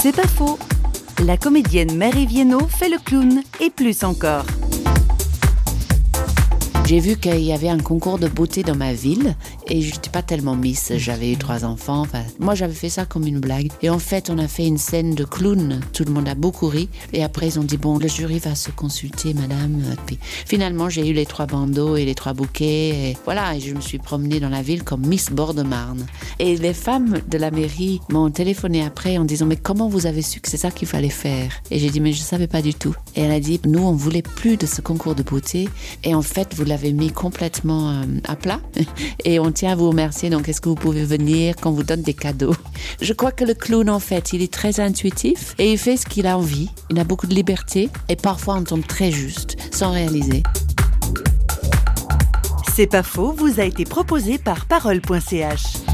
C'est pas faux. La comédienne Mary Viennot fait le clown et plus encore. J'ai vu qu'il y avait un concours de beauté dans ma ville et je n'étais pas tellement miss. J'avais eu trois enfants. Moi, j'avais fait ça comme une blague. Et en fait, on a fait une scène de clown. Tout le monde a beaucoup ri. Et après, ils ont dit bon, le jury va se consulter, madame. Puis finalement, j'ai eu les trois bandeaux et les trois bouquets. Et voilà, et je me suis promenée dans la ville comme Miss Bord-de-Marne. Et les femmes de la mairie m'ont téléphoné après en disant mais comment vous avez su que c'est ça qu'il fallait faire? Et j'ai dit mais je savais pas du tout. Et elle a dit nous, on voulait plus de ce concours de beauté. Et en fait, vous l'avez mis complètement euh, à plat. Et on tient à vous remercier. Donc, est-ce que vous pouvez venir quand on vous donne des cadeaux? Je crois que le clown, en fait, il est très intuitif et il fait ce qu'il a envie. Il a beaucoup de liberté et parfois on tombe très juste, sans réaliser. C'est pas faux, vous a été proposé par parole.ch.